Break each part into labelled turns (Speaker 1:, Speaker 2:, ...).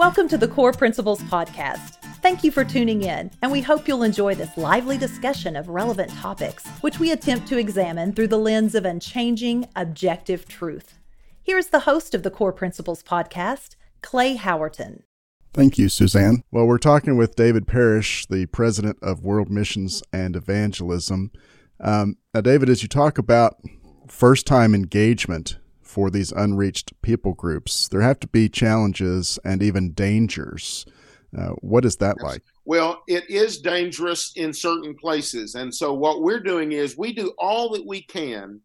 Speaker 1: Welcome to the Core Principles Podcast. Thank you for tuning in, and we hope you'll enjoy this lively discussion of relevant topics, which we attempt to examine through the lens of unchanging, objective truth. Here's the host of the Core Principles Podcast, Clay Howerton.
Speaker 2: Thank you, Suzanne. Well, we're talking with David Parrish, the president of World Missions and Evangelism. Um, now, David, as you talk about first time engagement for these unreached people groups. There have to be challenges and even dangers. Uh, what is that like?
Speaker 3: Well, it is dangerous in certain places. And so, what we're doing is we do all that we can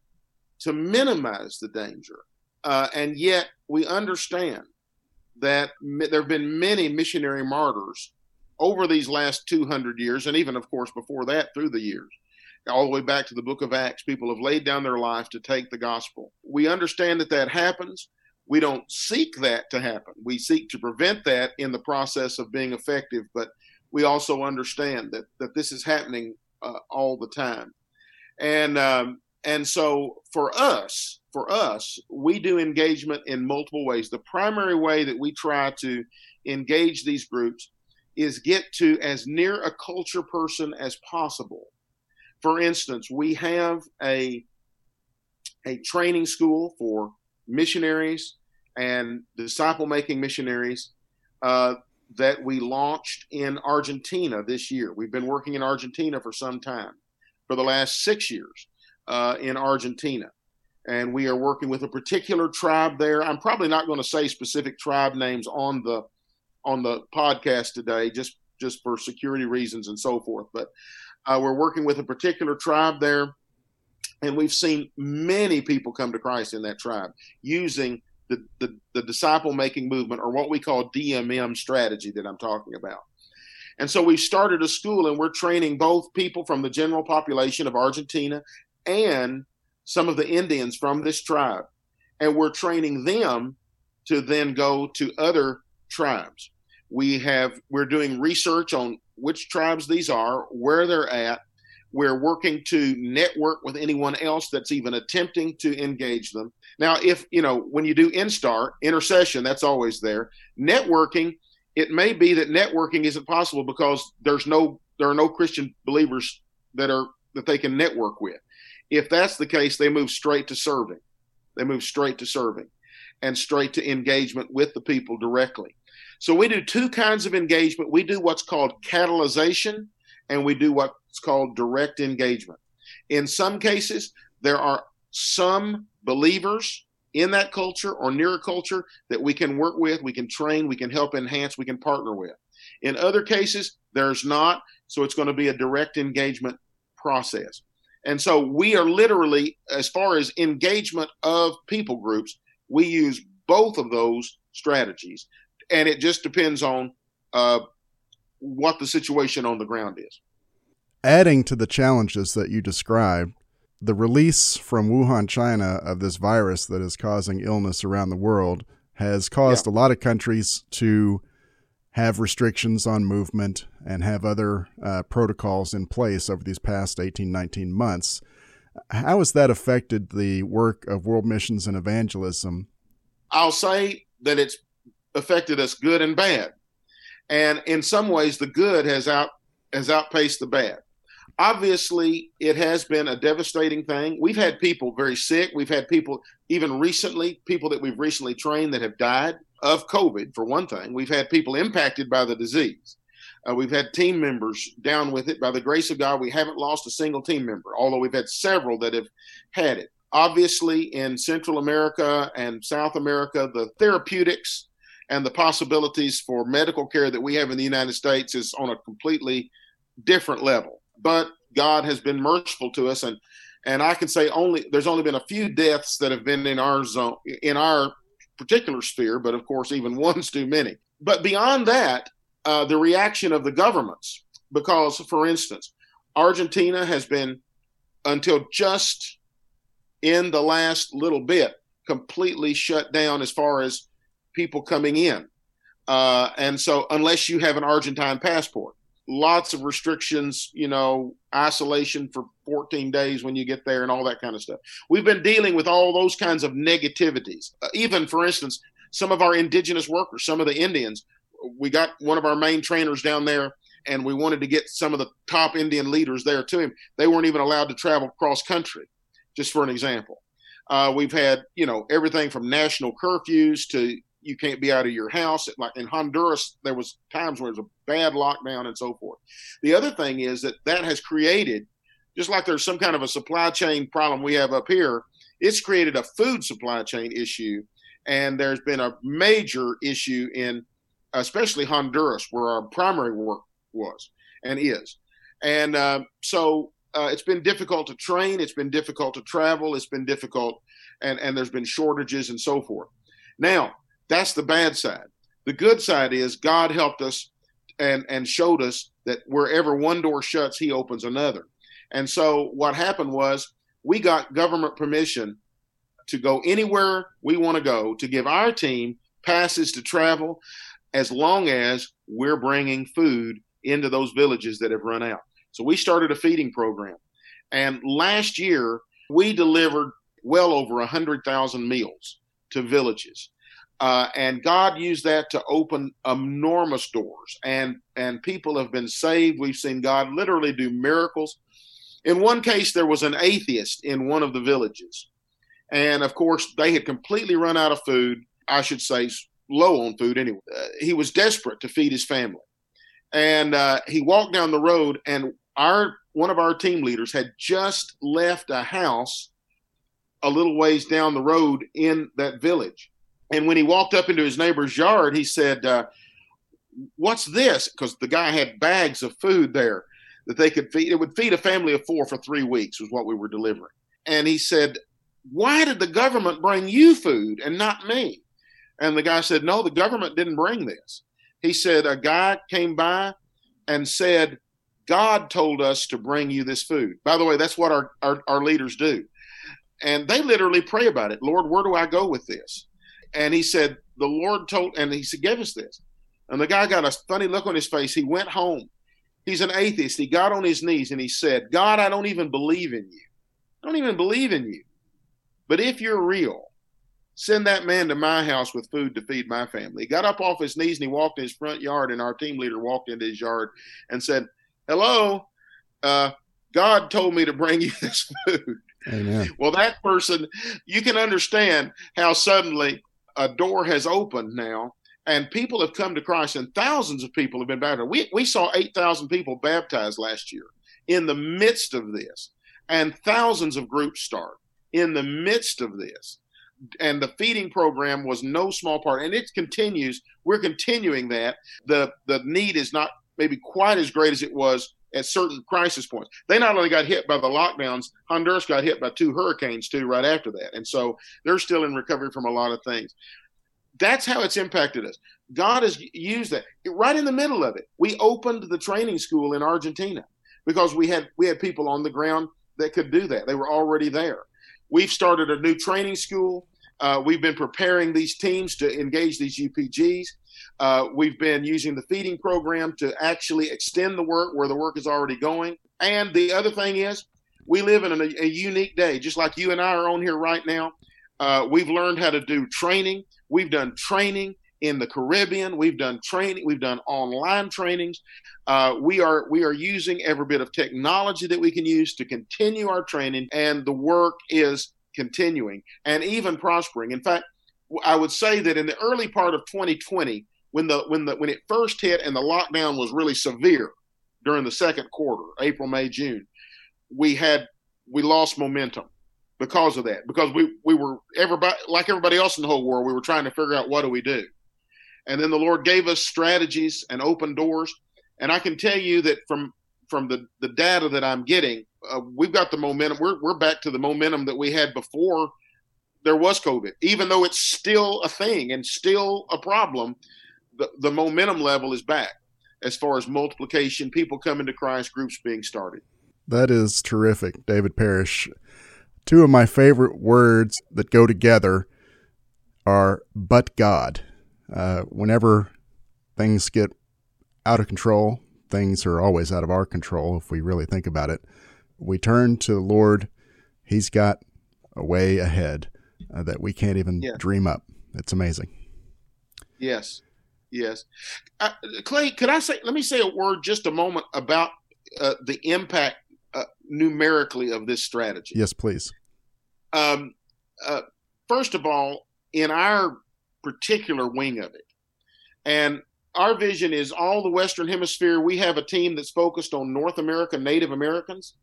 Speaker 3: to minimize the danger. Uh, and yet, we understand that there have been many missionary martyrs over these last 200 years, and even, of course, before that, through the years all the way back to the book of Acts, people have laid down their life to take the gospel. We understand that that happens. We don't seek that to happen. We seek to prevent that in the process of being effective, but we also understand that, that this is happening uh, all the time. And, um, and so for us, for us, we do engagement in multiple ways. The primary way that we try to engage these groups is get to as near a culture person as possible for instance, we have a a training school for missionaries and disciple making missionaries uh, that we launched in Argentina this year. We've been working in Argentina for some time, for the last six years uh, in Argentina. And we are working with a particular tribe there. I'm probably not going to say specific tribe names on the on the podcast today, just just for security reasons and so forth. But uh, we're working with a particular tribe there, and we've seen many people come to Christ in that tribe using the, the, the disciple making movement or what we call DMM strategy that I'm talking about. And so we've started a school and we're training both people from the general population of Argentina and some of the Indians from this tribe. And we're training them to then go to other tribes. We have we're doing research on which tribes these are, where they're at. We're working to network with anyone else that's even attempting to engage them. Now, if you know when you do instar intercession, that's always there. Networking, it may be that networking isn't possible because there's no there are no Christian believers that are that they can network with. If that's the case, they move straight to serving. They move straight to serving and straight to engagement with the people directly. So we do two kinds of engagement. We do what's called catalyzation and we do what's called direct engagement. In some cases, there are some believers in that culture or near a culture that we can work with, we can train, we can help enhance, we can partner with. In other cases, there's not. So it's going to be a direct engagement process. And so we are literally, as far as engagement of people groups, we use both of those strategies and it just depends on uh, what the situation on the ground is.
Speaker 2: Adding to the challenges that you described, the release from Wuhan, China, of this virus that is causing illness around the world has caused yeah. a lot of countries to have restrictions on movement and have other uh, protocols in place over these past 18, 19 months. How has that affected the work of world missions and evangelism?
Speaker 3: I'll say that it's affected us good and bad. And in some ways, the good has out has outpaced the bad. Obviously, it has been a devastating thing. We've had people very sick. We've had people, even recently, people that we've recently trained that have died of COVID, for one thing. We've had people impacted by the disease. Uh, we've had team members down with it. By the grace of God, we haven't lost a single team member, although we've had several that have had it. Obviously, in Central America and South America, the therapeutics and the possibilities for medical care that we have in the United States is on a completely different level. But God has been merciful to us, and and I can say only there's only been a few deaths that have been in our zone in our particular sphere, but of course even one's too many. But beyond that, uh, the reaction of the governments, because for instance, Argentina has been until just in the last little bit completely shut down as far as people coming in. Uh, and so, unless you have an Argentine passport, lots of restrictions, you know, isolation for 14 days when you get there and all that kind of stuff. We've been dealing with all those kinds of negativities. Uh, even, for instance, some of our indigenous workers, some of the Indians, we got one of our main trainers down there, and we wanted to get some of the top Indian leaders there to him. They weren't even allowed to travel cross country, just for an example. Uh, we've had, you know, everything from national curfews to you can't be out of your house. Like in Honduras, there was times where it was a bad lockdown and so forth. The other thing is that that has created, just like there's some kind of a supply chain problem we have up here, it's created a food supply chain issue. And there's been a major issue in, especially Honduras, where our primary work was and is. And uh, so uh, it's been difficult to train. It's been difficult to travel. It's been difficult, and and there's been shortages and so forth. Now that's the bad side. The good side is God helped us and and showed us that wherever one door shuts, He opens another. And so what happened was we got government permission to go anywhere we want to go to give our team passes to travel as long as we're bringing food into those villages that have run out. So we started a feeding program. And last year, we delivered well over 100,000 meals to villages. Uh, and God used that to open enormous doors, and and people have been saved. We've seen God literally do miracles. In one case, there was an atheist in one of the villages, and of course, they had completely run out of food. I should say, low on food anyway. Uh, he was desperate to feed his family, and uh, he walked down the road, and our one of our team leaders had just left a house a little ways down the road in that village and when he walked up into his neighbor's yard, he said, uh, What's this? Because the guy had bags of food there that they could feed. It would feed a family of four for three weeks, was what we were delivering. And he said, Why did the government bring you food and not me? And the guy said, No, the government didn't bring this. He said, A guy came by and said, God told us to bring you this food. By the way, that's what our, our, our leaders do. And they literally pray about it. Lord, where do I go with this? And he said, The Lord told, and he said, Give us this. And the guy got a funny look on his face. He went home. He's an atheist. He got on his knees and he said, God, I don't even believe in you. I don't even believe in you. But if you're real, send that man to my house with food to feed my family. He got up off his knees and he walked in his front yard, and our team leader walked into his yard and said, Hello, uh, God told me to bring you this food. Amen. Well, that person, you can understand how suddenly a door has opened now and people have come to Christ, and thousands of people have been baptized. We, we saw 8,000 people baptized last year in the midst of this, and thousands of groups start in the midst of this. And the feeding program was no small part, and it continues. We're continuing that. The the need is not maybe quite as great as it was at certain crisis points. They not only got hit by the lockdowns, Honduras got hit by two hurricanes too right after that. And so they're still in recovery from a lot of things. That's how it's impacted us. God has used that right in the middle of it. We opened the training school in Argentina because we had we had people on the ground that could do that. They were already there. We've started a new training school. Uh, we've been preparing these teams to engage these UPGs. Uh, we've been using the feeding program to actually extend the work where the work is already going. And the other thing is, we live in a, a unique day, just like you and I are on here right now. Uh, we've learned how to do training. We've done training in the Caribbean. We've done training. We've done online trainings. Uh, we are we are using every bit of technology that we can use to continue our training, and the work is continuing and even prospering. In fact, I would say that in the early part of 2020, when the when the when it first hit and the lockdown was really severe during the second quarter, April, May, June, we had we lost momentum because of that. Because we we were everybody like everybody else in the whole world, we were trying to figure out what do we do. And then the Lord gave us strategies and open doors. And I can tell you that from from the, the data that I'm getting, uh, we've got the momentum. We're, we're back to the momentum that we had before there was COVID, even though it's still a thing and still a problem the, the momentum level is back as far as multiplication, people coming to Christ, groups being started.
Speaker 2: That is terrific, David Parrish. Two of my favorite words that go together are but God. Uh, whenever things get out of control, things are always out of our control if we really think about it. We turn to the Lord, He's got a way ahead uh, that we can't even yeah. dream up. It's amazing.
Speaker 3: Yes. Yes. Uh, Clay, could I say, let me say a word just a moment about uh, the impact uh, numerically of this strategy.
Speaker 2: Yes, please.
Speaker 3: Um, uh, first of all, in our particular wing of it, and our vision is all the Western Hemisphere. We have a team that's focused on North America Native Americans.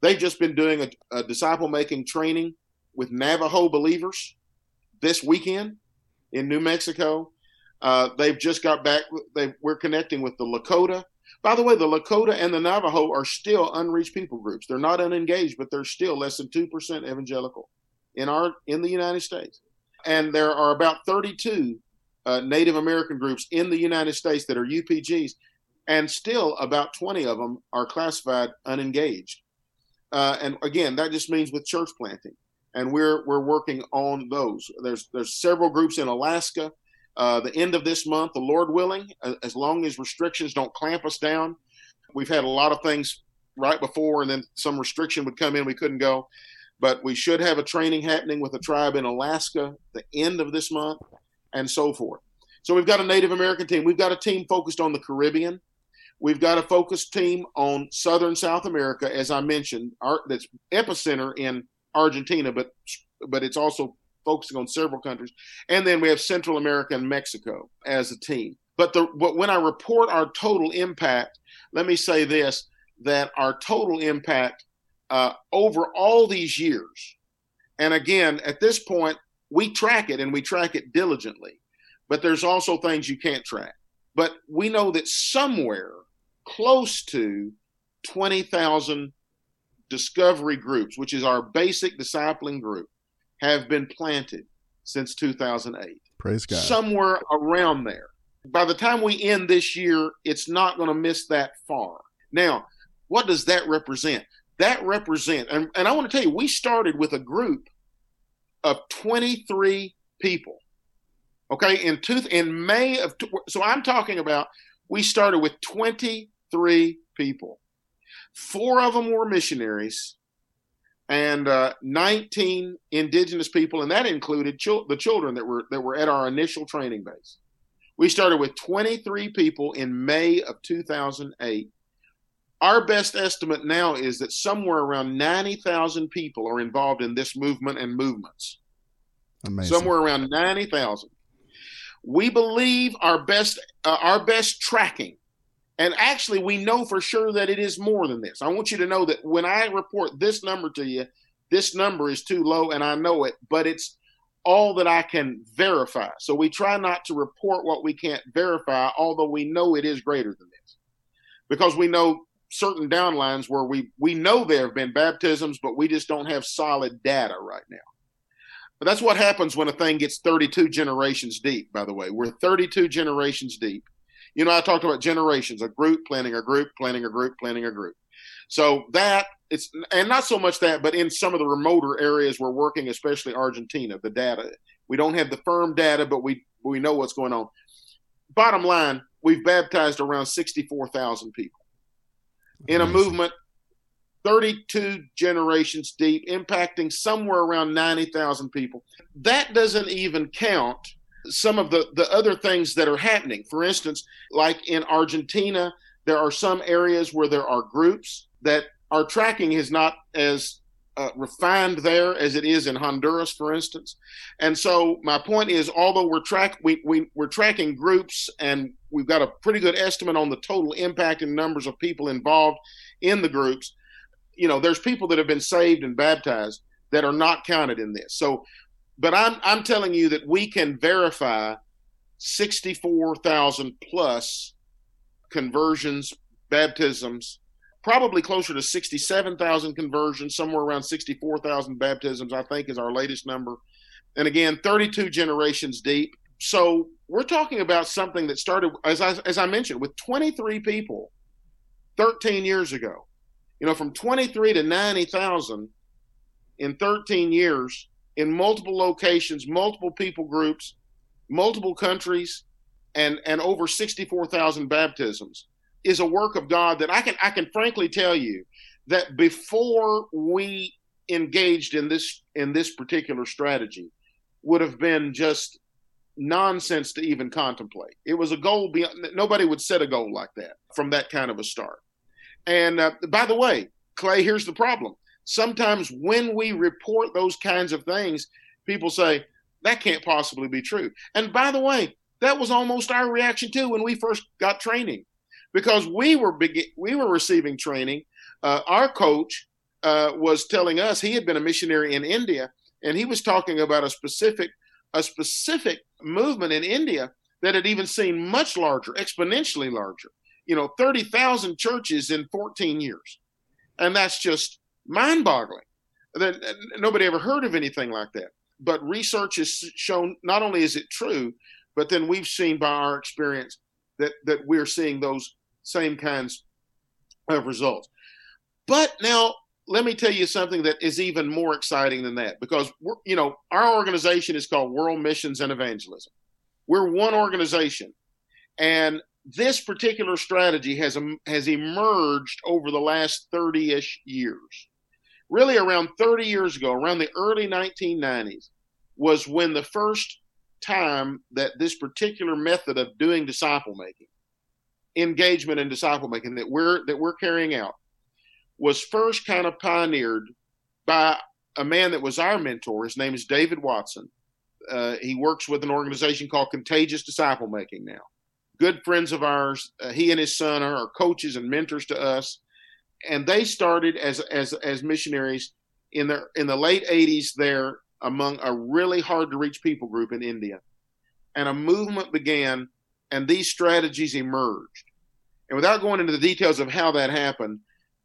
Speaker 3: They've just been doing a, a disciple making training with Navajo believers this weekend in New Mexico. Uh, they've just got back. They, we're connecting with the Lakota. By the way, the Lakota and the Navajo are still unreached people groups. They're not unengaged, but they're still less than two percent evangelical in our in the United States. And there are about 32 uh, Native American groups in the United States that are UPGs, and still about 20 of them are classified unengaged. Uh, and again, that just means with church planting, and we're we're working on those. There's there's several groups in Alaska. Uh, the end of this month, the Lord willing, as long as restrictions don't clamp us down. We've had a lot of things right before, and then some restriction would come in, we couldn't go. But we should have a training happening with a tribe in Alaska the end of this month and so forth. So we've got a Native American team. We've got a team focused on the Caribbean. We've got a focused team on Southern South America, as I mentioned, our, that's epicenter in Argentina, but but it's also focusing on several countries. And then we have Central America and Mexico as a team. But the but when I report our total impact, let me say this: that our total impact uh, over all these years, and again, at this point, we track it and we track it diligently, but there's also things you can't track. But we know that somewhere close to 20,000 discovery groups, which is our basic discipling group, have been planted since 2008.
Speaker 2: Praise God.
Speaker 3: Somewhere around there. By the time we end this year, it's not going to miss that far. Now, what does that represent? That represent, and, and I want to tell you, we started with a group of 23 people. Okay, in two, in May of so I'm talking about we started with 23 people. Four of them were missionaries, and uh, 19 indigenous people, and that included chil- the children that were that were at our initial training base. We started with 23 people in May of 2008 our best estimate now is that somewhere around 90,000 people are involved in this movement and movements.
Speaker 2: Amazing.
Speaker 3: Somewhere around 90,000. We believe our best uh, our best tracking and actually we know for sure that it is more than this. I want you to know that when I report this number to you, this number is too low and I know it, but it's all that I can verify. So we try not to report what we can't verify, although we know it is greater than this. Because we know certain downlines where we we know there have been baptisms, but we just don't have solid data right now. But that's what happens when a thing gets 32 generations deep. By the way, we're 32 generations deep. You know, I talked about generations, a group planning a group, planning a group, planning a group. So that it's and not so much that, but in some of the remoter areas we're working, especially Argentina, the data we don't have the firm data, but we we know what's going on. Bottom line, we've baptized around 64,000 people in a movement 32 generations deep, impacting somewhere around 90,000 people. That doesn't even count some of the, the other things that are happening. For instance, like in Argentina, there are some areas where there are groups that our tracking is not as uh, refined there as it is in Honduras, for instance. And so my point is, although we're track we, we we're tracking groups and we've got a pretty good estimate on the total impact and numbers of people involved in the groups, you know, there's people that have been saved and baptized that are not counted in this. So, but I'm I'm telling you that we can verify 64,000 plus conversions, baptisms probably closer to 67,000 conversions, somewhere around 64,000 baptisms, I think is our latest number. And again, 32 generations deep. So we're talking about something that started, as I, as I mentioned, with 23 people 13 years ago. You know, from 23 to 90,000 in 13 years in multiple locations, multiple people groups, multiple countries, and, and over 64,000 baptisms is a work of God that I can I can frankly tell you that before we engaged in this in this particular strategy would have been just nonsense to even contemplate. It was a goal beyond, nobody would set a goal like that from that kind of a start. And uh, by the way, Clay, here's the problem. Sometimes when we report those kinds of things, people say, that can't possibly be true. And by the way, that was almost our reaction too when we first got training, because we were be- we were receiving training. Uh, our coach uh, was telling us he had been a missionary in India, and he was talking about a specific a specific movement in India that had even seen much larger, exponentially larger. You know, thirty thousand churches in fourteen years, and that's just mind-boggling. That nobody ever heard of anything like that. But research has shown not only is it true, but then we've seen by our experience that that we're seeing those same kinds of results. But now let me tell you something that is even more exciting than that because you know our organization is called World Missions and Evangelism. We're one organization, and this particular strategy has has emerged over the last 30ish years. Really, around 30 years ago, around the early 1990s, was when the first time that this particular method of doing disciple making, engagement in disciple making that we're that we're carrying out, was first kind of pioneered by a man that was our mentor. His name is David Watson. Uh, he works with an organization called Contagious Disciple Making now. Good friends of ours. Uh, he and his son are, are coaches and mentors to us, and they started as as as missionaries in the in the late '80s there among a really hard to reach people group in India, and a movement began, and these strategies emerged. And without going into the details of how that happened,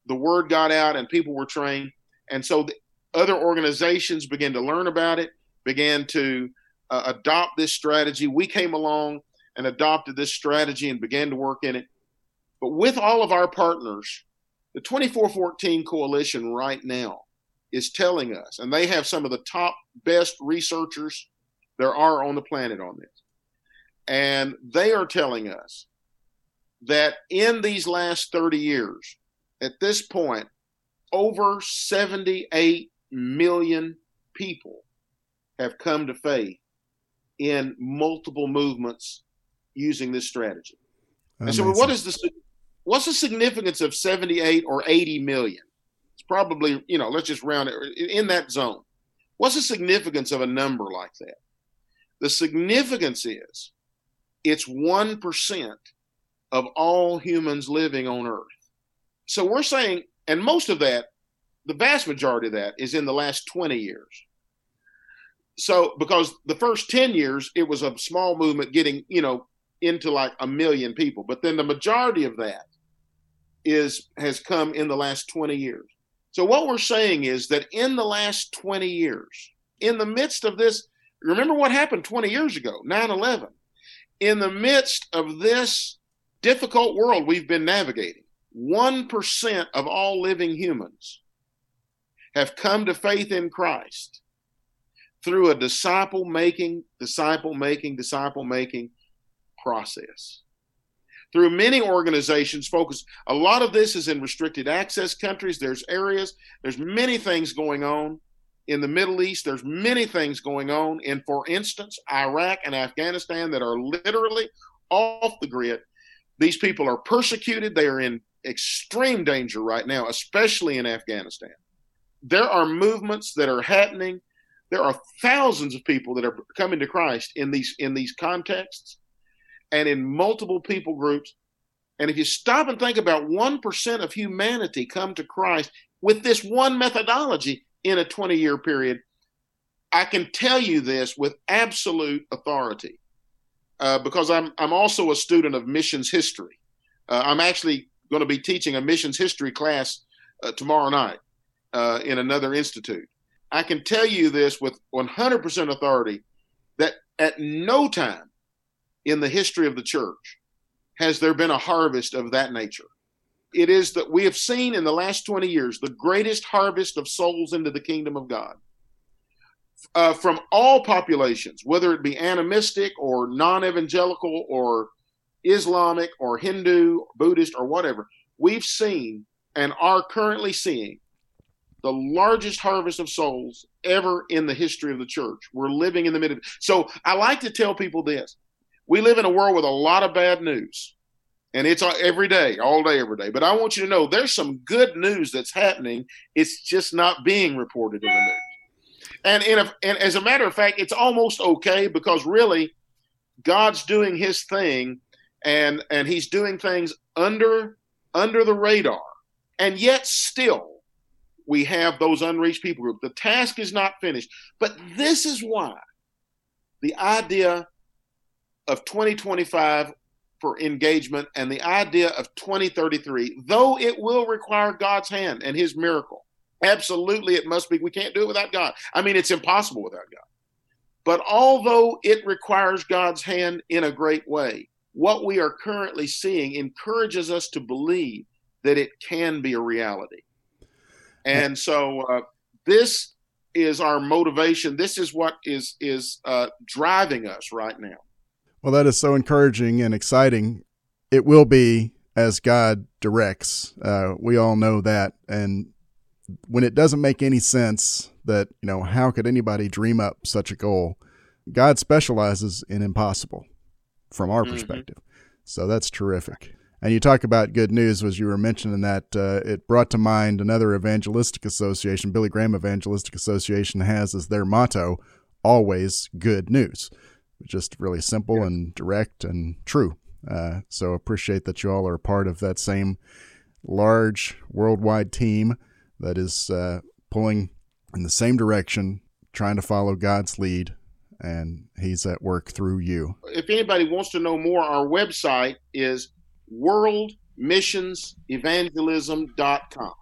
Speaker 3: the word got out and people were trained. And so other organizations began to learn about it, began to uh, adopt this strategy. We came along and adopted this strategy and began to work in it. But with all of our partners, the 2414 Coalition right now is telling us, and they have some of the top, best researchers there are on the planet on this. And they are telling us that in these last 30 years, at this point, over 78 million people have come to faith in multiple movements using this strategy. And so, what is the what's the significance of 78 or 80 million? It's probably you know let's just round it in that zone. What's the significance of a number like that? The significance is it's one percent of all humans living on Earth so we're saying, and most of that, the vast majority of that is in the last 20 years. So because the first 10 years, it was a small movement getting, you know, into like a million people. But then the majority of that is has come in the last 20 years. So what we're saying is that in the last 20 years, in the midst of this, remember what happened 20 years ago, 9/11. In the midst of this difficult world we've been navigating, 1% of all living humans have come to faith in Christ through a disciple making, disciple making, disciple making process. Through many organizations focus a lot of this is in restricted access countries. There's areas, there's many things going on in the Middle East. There's many things going on in, for instance, Iraq and Afghanistan that are literally off the grid. These people are persecuted. They are in extreme danger right now, especially in Afghanistan. There are movements that are happening. There are thousands of people that are coming to Christ in these in these contexts and in multiple people groups. And if you stop and think about 1% of humanity come to Christ with this one methodology in a 20 year period, I can tell you this with absolute authority uh, because I'm, I'm also a student of missions history. Uh, I'm actually going to be teaching a missions history class uh, tomorrow night uh, in another institute. I can tell you this with 100% authority that at no time in the history of the church has there been a harvest of that nature. It is that we have seen in the last 20 years the greatest harvest of souls into the kingdom of God. Uh, from all populations, whether it be animistic or non evangelical or Islamic or Hindu, or Buddhist or whatever, we've seen and are currently seeing the largest harvest of souls ever in the history of the church. We're living in the middle. So I like to tell people this. We live in a world with a lot of bad news. And it's every day, all day, every day. But I want you to know there's some good news that's happening. It's just not being reported in the news. And, in a, and as a matter of fact, it's almost okay because really God's doing his thing and and he's doing things under under the radar. And yet still we have those unreached people group. The task is not finished. But this is why the idea of 2025 for engagement and the idea of 2033, though it will require God's hand and his miracle, absolutely it must be. We can't do it without God. I mean, it's impossible without God. But although it requires God's hand in a great way, what we are currently seeing encourages us to believe that it can be a reality. And so uh, this is our motivation. This is what is is uh, driving us right now.
Speaker 2: Well, that is so encouraging and exciting. It will be as God directs. Uh, we all know that, and when it doesn't make any sense, that you know, how could anybody dream up such a goal? God specializes in impossible, from our mm-hmm. perspective. So that's terrific. And you talk about good news, as you were mentioning that, uh, it brought to mind another evangelistic association, Billy Graham Evangelistic Association has as their motto, always good news. Just really simple yeah. and direct and true. Uh, so appreciate that you all are part of that same large worldwide team that is uh, pulling in the same direction, trying to follow God's lead, and He's at work through you.
Speaker 3: If anybody wants to know more, our website is worldmissionsevangelism.com.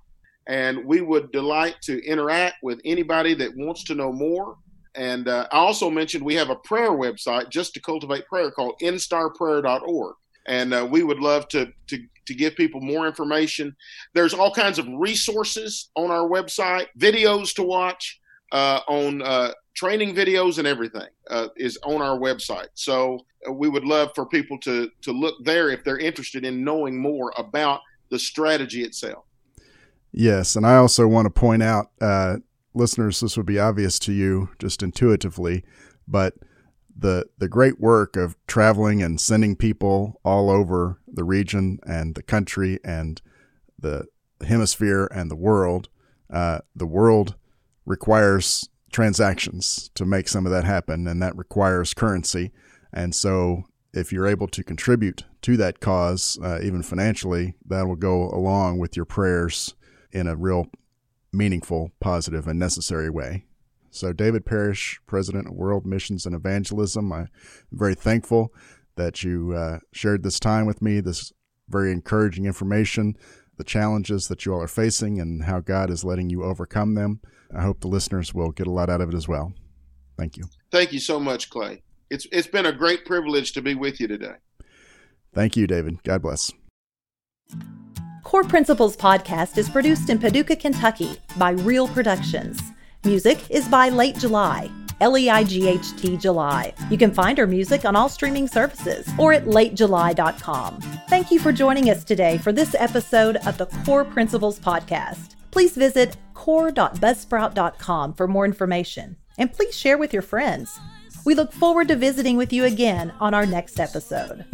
Speaker 3: And we would delight to interact with anybody that wants to know more. And uh, I also mentioned we have a prayer website just to cultivate prayer called instarprayer.org. And uh, we would love to, to, to give people more information. There's all kinds of resources on our website, videos to watch uh, on uh, training videos and everything uh, is on our website. So uh, we would love for people to to look there if they're interested in knowing more about the strategy itself.
Speaker 2: Yes, and I also want to point out, uh, listeners, this would be obvious to you just intuitively, but the the great work of traveling and sending people all over the region and the country and the hemisphere and the world. Uh, the world requires transactions to make some of that happen, and that requires currency. And so, if you're able to contribute to that cause, uh, even financially, that will go along with your prayers in a real meaningful, positive, and necessary way. So, David Parrish, President of World Missions and Evangelism, I'm very thankful that you uh, shared this time with me, this very encouraging information, the challenges that you all are facing, and how God is letting you overcome them. I hope the listeners will get a lot out of it as well. Thank you.
Speaker 3: Thank you so much, Clay. It's it's been a great privilege to be with you today.
Speaker 2: Thank you, David. God bless.
Speaker 1: Core Principles podcast is produced in Paducah, Kentucky by Real Productions. Music is by Leight July. L E I G H T July. You can find our music on all streaming services or at latejuly.com. Thank you for joining us today for this episode of the Core Principles Podcast please visit core.buzzsprout.com for more information and please share with your friends. We look forward to visiting with you again on our next episode.